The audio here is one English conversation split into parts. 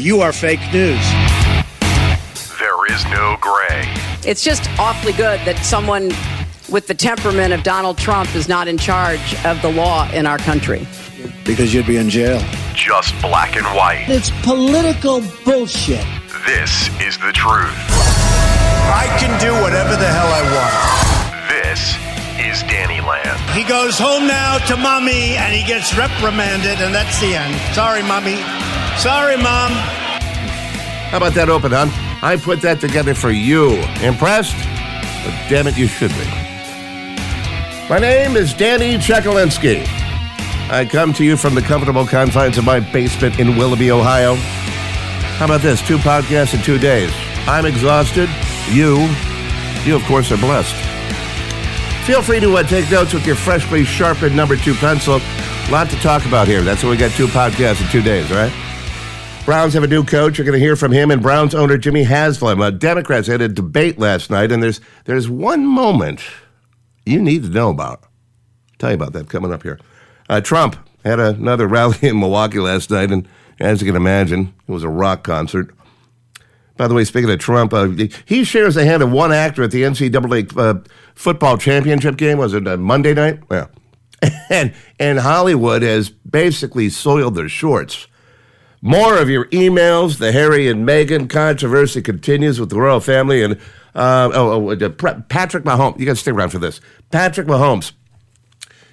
you are fake news. There is no gray. It's just awfully good that someone with the temperament of Donald Trump is not in charge of the law in our country. Because you'd be in jail. Just black and white. It's political bullshit. This is the truth. I can do whatever the hell I want. This is Danny Land. He goes home now to mommy and he gets reprimanded, and that's the end. Sorry, mommy. Sorry, mom. How about that open, huh? I put that together for you. Impressed? But damn it, you should be. My name is Danny Chekalinsky. I come to you from the comfortable confines of my basement in Willoughby, Ohio. How about this? Two podcasts in two days. I'm exhausted. You, you of course, are blessed. Feel free to uh, take notes with your freshly sharpened number two pencil. A lot to talk about here. That's why we got two podcasts in two days, right? Browns have a new coach. You're going to hear from him and Browns owner Jimmy Haslam. Uh, Democrats had a debate last night, and there's there's one moment you need to know about. I'll tell you about that coming up here. Uh, Trump had another rally in Milwaukee last night, and as you can imagine, it was a rock concert. By the way, speaking of Trump, uh, he shares the hand of one actor at the NCAA uh, football championship game. Was it uh, Monday night? Yeah. and and Hollywood has basically soiled their shorts. More of your emails. The Harry and Meghan controversy continues with the royal family and uh, oh, oh Patrick Mahomes. You got to stick around for this. Patrick Mahomes.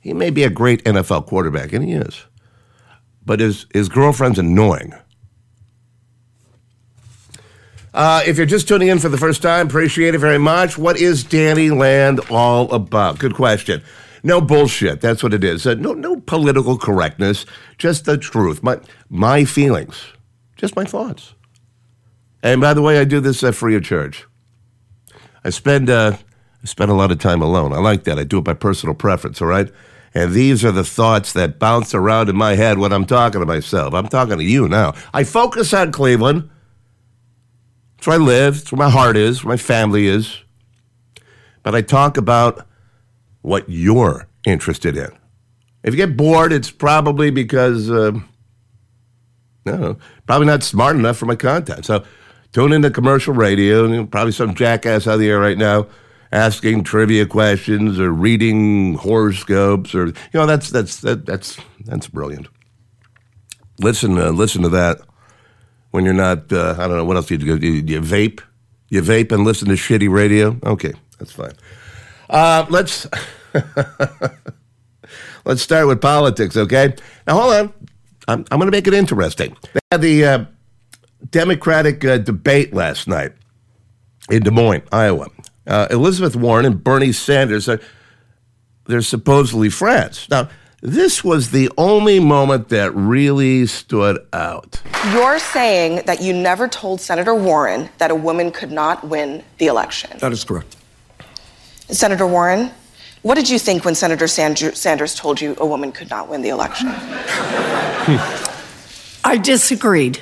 He may be a great NFL quarterback, and he is, but his his girlfriend's annoying. Uh, if you're just tuning in for the first time, appreciate it very much. What is Danny Land all about? Good question. No bullshit. That's what it is. Uh, no, no political correctness. Just the truth. My my feelings. Just my thoughts. And by the way, I do this uh, free of charge. I spend uh, I spend a lot of time alone. I like that. I do it by personal preference. All right. And these are the thoughts that bounce around in my head when I'm talking to myself. I'm talking to you now. I focus on Cleveland. It's where I live. It's where my heart is. Where my family is. But I talk about what you're interested in. If you get bored, it's probably because, uh, no, probably not smart enough for my content. So tune into commercial radio, and probably some jackass out of the air right now asking trivia questions or reading horoscopes or you know that's that's that, that's that's brilliant. Listen, uh, listen to that when you're not. Uh, I don't know what else you do. You, you vape, you vape and listen to shitty radio. Okay, that's fine. Uh, let's let's start with politics, okay? Now hold on, I'm, I'm going to make it interesting. They had the uh, Democratic uh, debate last night in Des Moines, Iowa. Uh, Elizabeth Warren and Bernie Sanders are they're supposedly friends. Now, this was the only moment that really stood out. You're saying that you never told Senator Warren that a woman could not win the election. That is correct. Senator Warren, what did you think when Senator Sanders told you a woman could not win the election? I disagreed.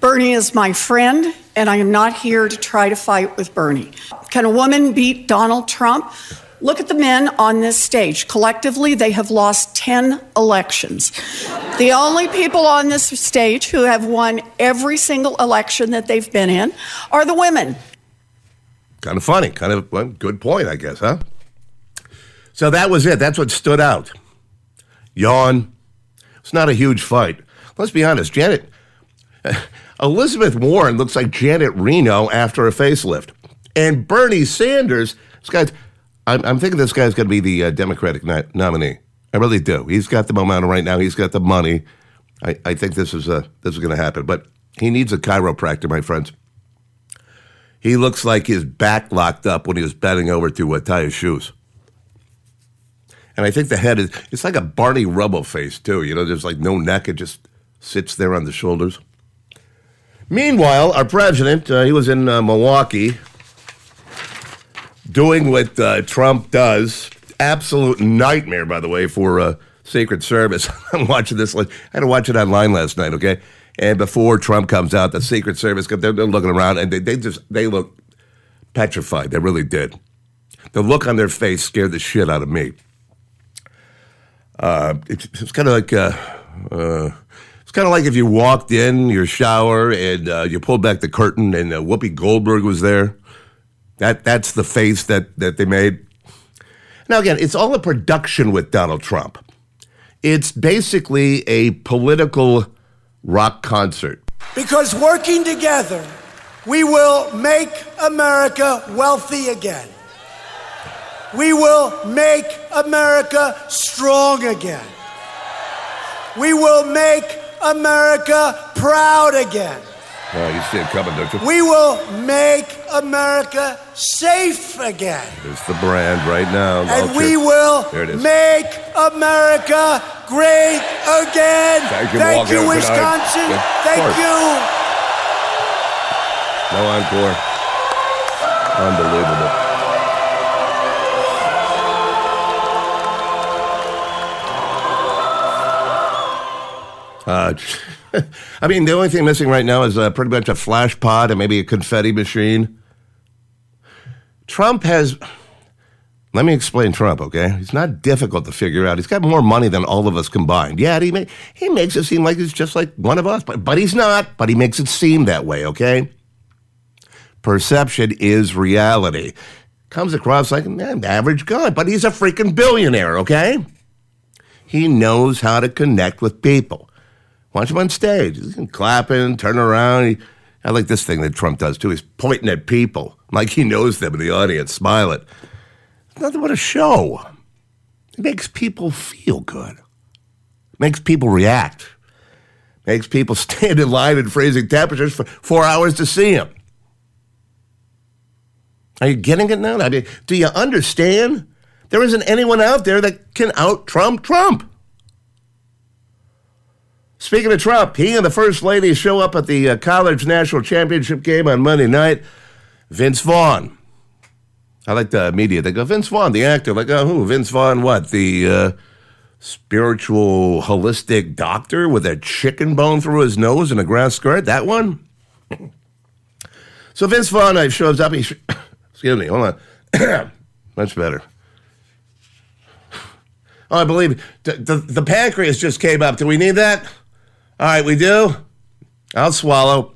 Bernie is my friend, and I am not here to try to fight with Bernie. Can a woman beat Donald Trump? Look at the men on this stage. Collectively, they have lost 10 elections. The only people on this stage who have won every single election that they've been in are the women. Kind of funny. Kind of well, good point, I guess, huh? So that was it. That's what stood out. Yawn. It's not a huge fight. Let's be honest, Janet. Elizabeth Warren looks like Janet Reno after a facelift. And Bernie Sanders, this guy's, I'm, I'm thinking this guy's going to be the uh, Democratic nominee. I really do. He's got the momentum right now. He's got the money. I, I think this is uh, this is going to happen. But he needs a chiropractor, my friends. He looks like his back locked up when he was bending over to tie his shoes. And I think the head is, it's like a Barney Rubble face, too. You know, there's like no neck. It just sits there on the shoulders. Meanwhile, our president, uh, he was in uh, Milwaukee doing what uh, Trump does. Absolute nightmare, by the way, for uh, Secret Service. I'm watching this. I had to watch it online last night, okay? And before Trump comes out, the Secret Service, they're, they're looking around and they, they just, they look petrified. They really did. The look on their face scared the shit out of me. Uh, it's, it's kind of like, uh, uh, It's kind of like if you walked in your shower and uh, you pulled back the curtain and uh, Whoopi Goldberg was there. That that's the face that that they made. Now again, it's all a production with Donald Trump. It's basically a political rock concert. Because working together, we will make America wealthy again. We will make America strong again. We will make America proud again. Oh, you see it coming, don't you? We will make America safe again. It's the brand right now. And we will There it is. make America great again. Thank you, Thank you. Wisconsin. Yeah, Thank you. No encore. Unbelievable. Uh, I mean, the only thing missing right now is uh, pretty much a flash pot and maybe a confetti machine. Trump has. Let me explain Trump, okay? He's not difficult to figure out. He's got more money than all of us combined. Yeah, he, he makes it seem like he's just like one of us, but, but he's not. But he makes it seem that way, okay? Perception is reality. Comes across like an average guy, but he's a freaking billionaire, okay? He knows how to connect with people. Watch him on stage. He's clapping, turning around. He, I like this thing that Trump does too. He's pointing at people like he knows them in the audience, smiling. It's nothing but a show. It makes people feel good. it Makes people react. it Makes people stand in line in freezing temperatures for four hours to see him. Are you getting it now? I mean, do you understand? There isn't anyone out there that can out Trump Trump. Speaking of Trump, he and the First Lady show up at the uh, college national championship game on Monday night. Vince Vaughn. I like the media. They go, Vince Vaughn, the actor. Like, oh, who? Vince Vaughn, what? The uh, spiritual, holistic doctor with a chicken bone through his nose and a grass skirt? That one? so Vince Vaughn uh, shows up. He, sh- excuse me, hold on. Much better. Oh, I believe the, the, the pancreas just came up. Do we need that? All right, we do. I'll swallow.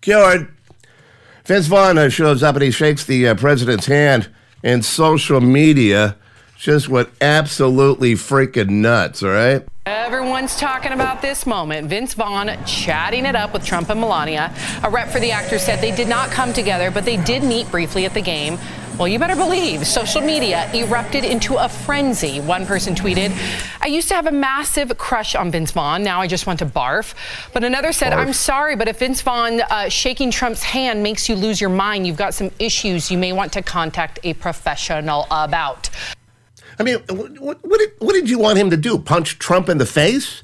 Cured. Vince Vaughn uh, shows up and he shakes the uh, president's hand, and social media just went absolutely freaking nuts, all right? Everyone's talking about this moment. Vince Vaughn chatting it up with Trump and Melania. A rep for the actor said they did not come together, but they did meet briefly at the game. Well, you better believe social media erupted into a frenzy. One person tweeted, I used to have a massive crush on Vince Vaughn. Now I just want to barf. But another said, I'm sorry, but if Vince Vaughn uh, shaking Trump's hand makes you lose your mind, you've got some issues you may want to contact a professional about. I mean, what, what, did, what did you want him to do? Punch Trump in the face?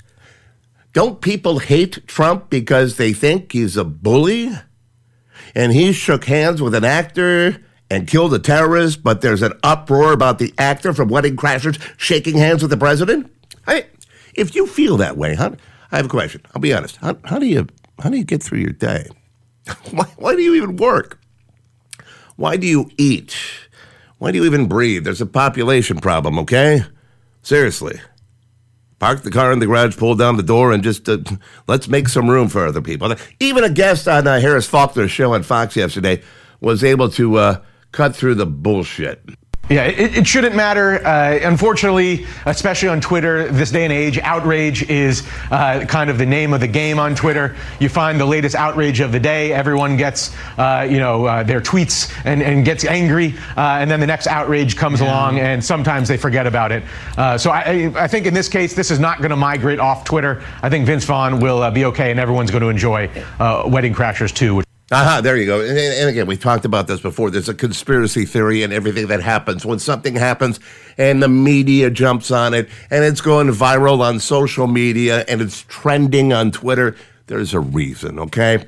Don't people hate Trump because they think he's a bully? And he shook hands with an actor and killed a terrorist, but there's an uproar about the actor from Wedding Crashers shaking hands with the president? I, if you feel that way, how, I have a question. I'll be honest. How, how do you how do you get through your day? why, why do you even work? Why do you eat? Why do you even breathe? There's a population problem, okay? Seriously. Park the car in the garage, pull down the door, and just uh, let's make some room for other people. Even a guest on uh, Harris Faulkner's show on Fox yesterday was able to uh, cut through the bullshit. Yeah, it, it shouldn't matter. Uh, unfortunately, especially on Twitter, this day and age, outrage is uh, kind of the name of the game on Twitter. You find the latest outrage of the day. Everyone gets, uh, you know, uh, their tweets and, and gets angry, uh, and then the next outrage comes along, and sometimes they forget about it. Uh, so I, I think in this case, this is not going to migrate off Twitter. I think Vince Vaughn will uh, be okay, and everyone's going to enjoy Wedding Crashers too. Which Aha, there you go. And, and again, we talked about this before. There's a conspiracy theory and everything that happens. When something happens and the media jumps on it and it's going viral on social media and it's trending on Twitter, there's a reason, okay?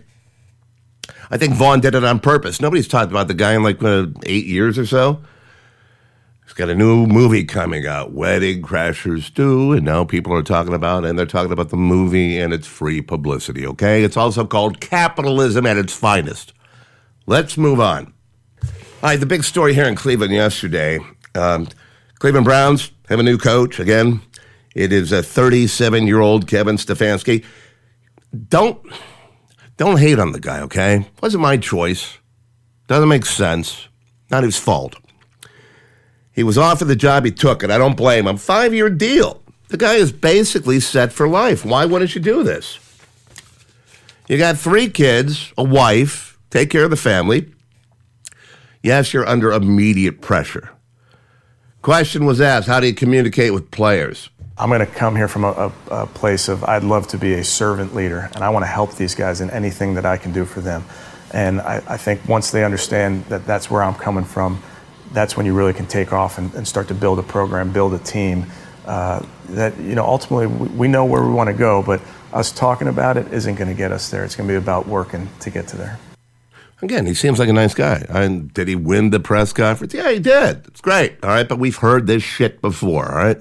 I think Vaughn did it on purpose. Nobody's talked about the guy in like uh, eight years or so. He's got a new movie coming out, Wedding Crashers 2, and now people are talking about and they're talking about the movie and it's free publicity, okay? It's also called capitalism at its finest. Let's move on. All right, the big story here in Cleveland yesterday. Um, Cleveland Browns have a new coach again. It is a 37 year old Kevin Stefanski. Don't don't hate on the guy, okay? Wasn't my choice. Doesn't make sense. Not his fault. He was offered the job, he took it. I don't blame him. Five year deal. The guy is basically set for life. Why wouldn't you do this? You got three kids, a wife, take care of the family. Yes, you're under immediate pressure. Question was asked How do you communicate with players? I'm going to come here from a, a, a, place of I'd love to be a servant leader, and I want to help these guys in anything that I can do for them. And I, I think once they understand that that's where I'm coming from, that's when you really can take off and, and start to build a program, build a team. Uh, that you know, ultimately, we, we know where we want to go, but us talking about it isn't going to get us there. It's going to be about working to get to there. Again, he seems like a nice guy. And did he win the press conference? Yeah, he did. It's great. All right, but we've heard this shit before. All right.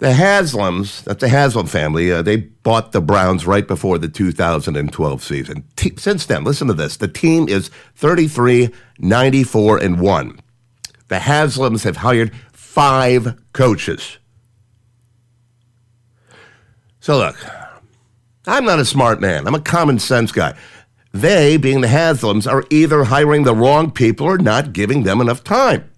The Haslams, that's the Haslam family, uh, they bought the Browns right before the 2012 season. T- since then, listen to this. The team is 33, 94, and 1. The Haslams have hired five coaches. So look, I'm not a smart man. I'm a common sense guy. They, being the Haslams, are either hiring the wrong people or not giving them enough time.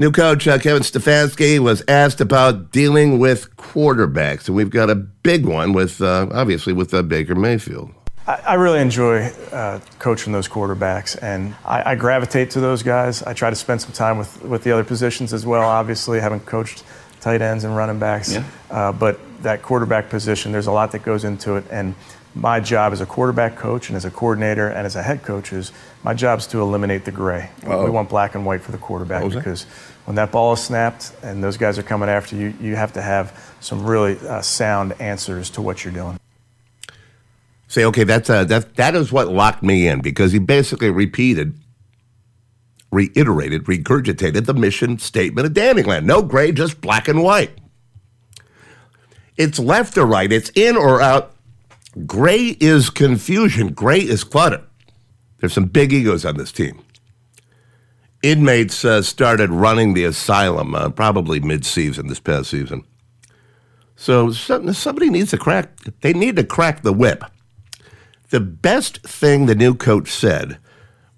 New coach uh, Kevin Stefanski was asked about dealing with quarterbacks, and we've got a big one with, uh, obviously, with uh, Baker Mayfield. I, I really enjoy uh, coaching those quarterbacks, and I, I, gravitate to those guys. I try to spend some time with, with the other positions as well. Obviously, having coached tight ends and running backs, yeah. Uh, but that quarterback position, there's a lot that goes into it, and my job as a quarterback coach and as a coordinator and as a head coach is my job is to eliminate the gray. Uh-oh. We want black and white for the quarterback because when that ball is snapped and those guys are coming after you, you have to have some really uh, sound answers to what you're doing. Say, okay, that's uh, that that is what locked me in because he basically repeated, reiterated, regurgitated the mission statement of Dannyland: no gray, just black and white. It's left or right. It's in or out Gray is confusion. Gray is clutter. There's some big egos on this team. Inmates uh, started running the asylum uh, probably mid-season this past season. So somebody needs to crack. They need to crack the whip. The best thing the new coach said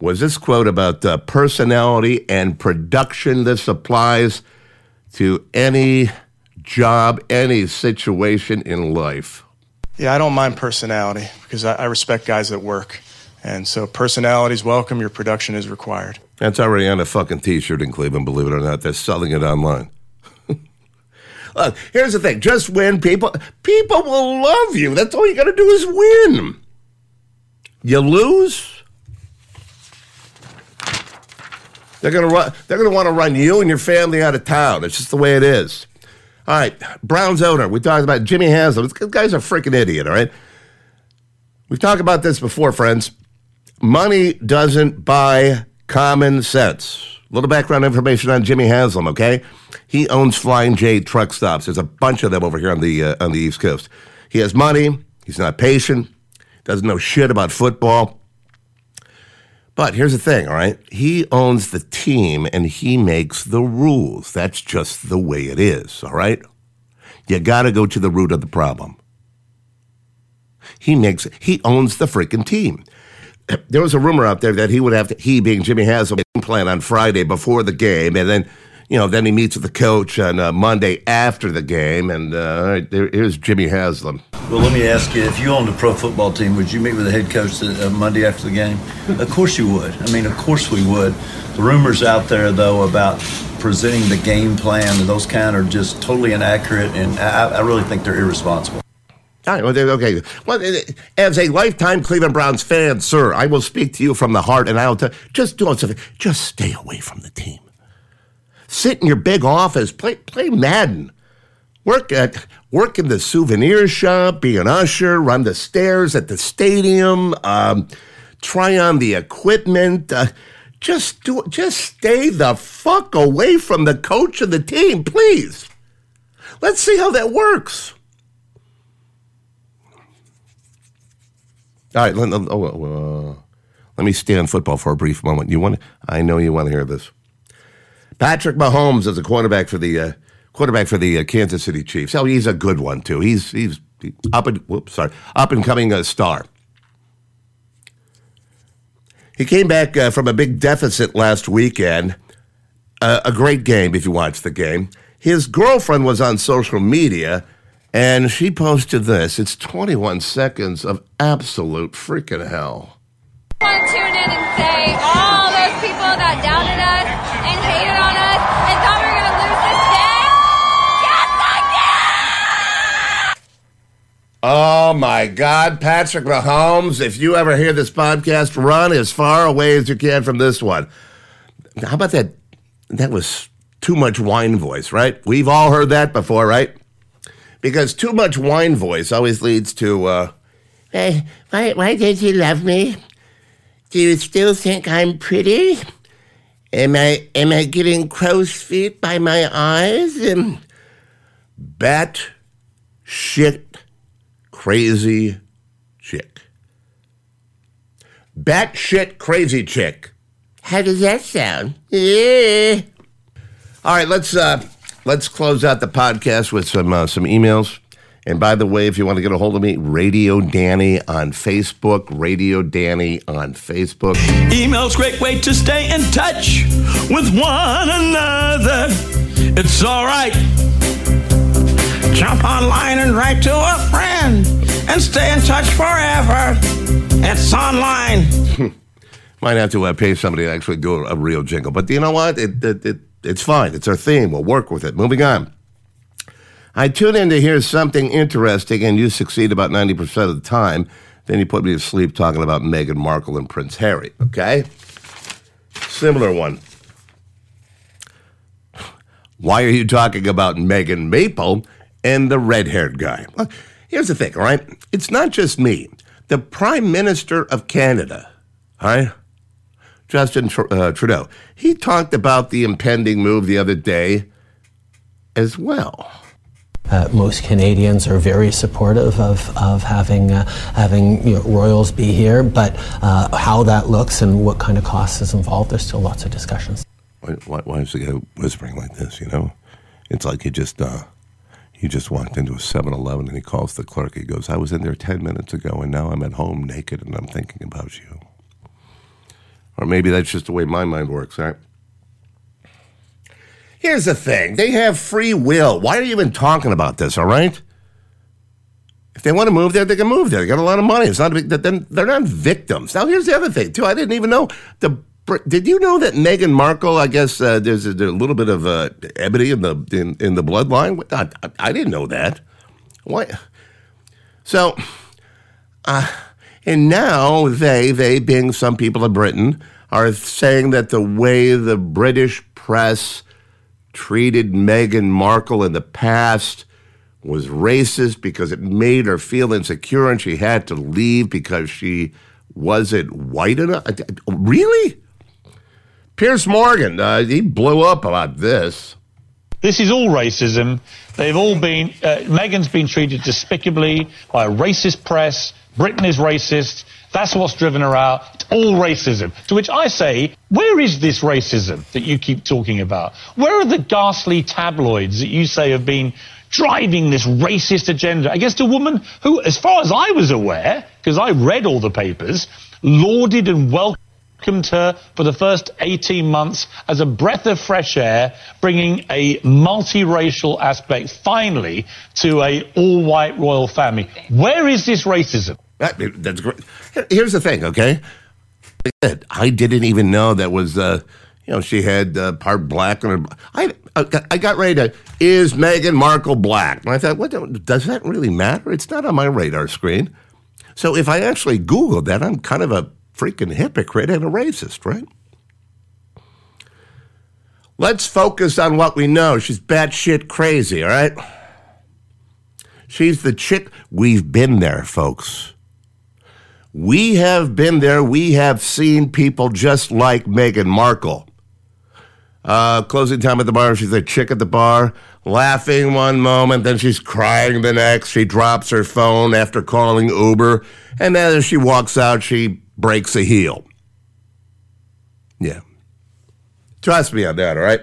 was this quote about uh, personality and production. This applies to any job, any situation in life. Yeah, I don't mind personality because I, I respect guys that work. And so personality is welcome, your production is required. That's already on a fucking t shirt in Cleveland, believe it or not. They're selling it online. Look, here's the thing just win, people people will love you. That's all you gotta do is win. You lose, they're gonna run, they're gonna want to run you and your family out of town. It's just the way it is. All right, Browns owner. We talked about Jimmy Haslam. This guy's a freaking idiot, all right? We've talked about this before, friends. Money doesn't buy common sense. Little background information on Jimmy Haslam, okay? He owns Flying J truck stops. There's a bunch of them over here on the uh, on the East Coast. He has money. He's not patient. Doesn't know shit about football. But here's the thing, all right? He owns the team and he makes the rules. That's just the way it is, all right? You got to go to the root of the problem. He makes he owns the freaking team. There was a rumor out there that he would have to, he being Jimmy Haslam, plan on Friday before the game, and then you know, then he meets with the coach on uh, Monday after the game, and uh, here's Jimmy Haslam. Well, let me ask you: If you owned a pro football team, would you meet with the head coach uh, Monday after the game? of course you would. I mean, of course we would. The rumors out there, though, about presenting the game plan and those kind are just totally inaccurate, and I, I really think they're irresponsible. Right, okay. Well, as a lifetime Cleveland Browns fan, sir, I will speak to you from the heart, and I'll tell just do something. Just stay away from the team. Sit in your big office, play play Madden. Work at work in the souvenir shop, be an usher, run the stairs at the stadium, um, try on the equipment. Uh, just do just stay the fuck away from the coach of the team, please. Let's see how that works. All right, let, oh, uh, let me stay on football for a brief moment. You want? I know you want to hear this. Patrick Mahomes is a quarterback for the uh, quarterback for the uh, Kansas City Chiefs. Oh, he's a good one too. He's he's up and whoops, sorry, up and coming uh, star. He came back uh, from a big deficit last weekend. Uh, a great game if you watch the game. His girlfriend was on social media and she posted this. It's 21 seconds of absolute freaking hell. I want to tune in and say all those people that doubted us and hated on us and thought we were going to lose this game. Yes, I did! Oh my God, Patrick Mahomes, if you ever hear this podcast, run as far away as you can from this one. How about that? That was too much wine voice, right? We've all heard that before, right? Because too much wine voice always leads to, uh, Hey, why, why did you love me? Do you still think I'm pretty? Am I am I getting crow's feet by my eyes? And bat shit crazy chick. Bat shit crazy chick. How does that sound? Yeah. All right, let's uh, let's close out the podcast with some uh, some emails. And by the way, if you want to get a hold of me, Radio Danny on Facebook, Radio Danny on Facebook. Email's a great way to stay in touch with one another. It's all right. Jump online and write to a friend and stay in touch forever. It's online. Might have to uh, pay somebody to actually do a, a real jingle, but you know what? It, it, it it's fine. It's our theme. We'll work with it. Moving on. I tune in to hear something interesting, and you succeed about 90% of the time. Then you put me to sleep talking about Meghan Markle and Prince Harry, okay? Similar one. Why are you talking about Megan Maple and the red haired guy? Well, here's the thing, all right? It's not just me. The Prime Minister of Canada, all right? Justin uh, Trudeau, he talked about the impending move the other day as well. Uh, most Canadians are very supportive of, of having uh, having you know, royals be here, but uh, how that looks and what kind of costs is involved, there's still lots of discussions. Why, why, why is the guy whispering like this? You know, it's like he just uh, he just walked into a 7-Eleven and he calls the clerk. He goes, "I was in there ten minutes ago, and now I'm at home naked, and I'm thinking about you." Or maybe that's just the way my mind works, right? Here's the thing they have free will. Why are you even talking about this, all right? If they want to move there, they can move there. They got a lot of money. It's not a big, they're not victims. Now, here's the other thing, too. I didn't even know. the. Did you know that Meghan Markle? I guess uh, there's, a, there's a little bit of uh, ebony in the in, in the bloodline. I, I, I, didn't know that. Why? So, uh, and now they they being some people of Britain are saying that the way the British press treated Meghan Markle in the past was racist because it made her feel insecure and she had to leave because she wasn't white enough. Really? Piers Morgan, uh, he blew up about this. This is all racism. They've all been, uh, Meghan's been treated despicably by a racist press. Britain is racist. That's what's driven her out. It's all racism. To which I say, where is this racism that you keep talking about? Where are the ghastly tabloids that you say have been driving this racist agenda against a woman who, as far as I was aware, because I read all the papers, lauded and welcomed her for the first 18 months as a breath of fresh air, bringing a multiracial aspect finally to a all-white royal family. Where is this racism? That, that's great. Here's the thing, okay? I didn't even know that was, uh, you know, she had uh, part black on her. I, I got ready to, is Meghan Markle black? And I thought, what does that really matter? It's not on my radar screen. So if I actually Googled that, I'm kind of a freaking hypocrite and a racist, right? Let's focus on what we know. She's batshit crazy, all right? She's the chick. We've been there, folks. We have been there. We have seen people just like Meghan Markle. Uh, closing time at the bar. She's a chick at the bar, laughing one moment, then she's crying the next. She drops her phone after calling Uber, and then as she walks out, she breaks a heel. Yeah. Trust me on that, all right?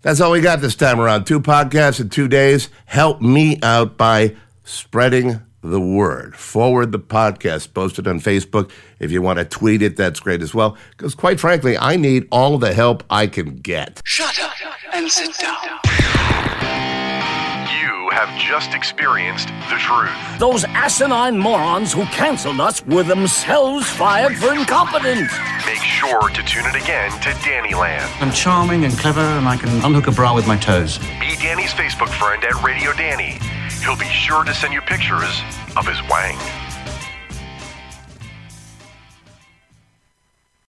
That's all we got this time around. Two podcasts in two days. Help me out by spreading the word. Forward the podcast, post it on Facebook. If you want to tweet it, that's great as well. Because quite frankly, I need all the help I can get. Shut up and sit down. You have just experienced the truth. Those asinine morons who canceled us were themselves fired for incompetence. Make sure to tune in again to Danny Land. I'm charming and clever, and I can unhook a bra with my toes. Be Danny's Facebook friend at Radio Danny. He'll be sure to send you pictures of his wang.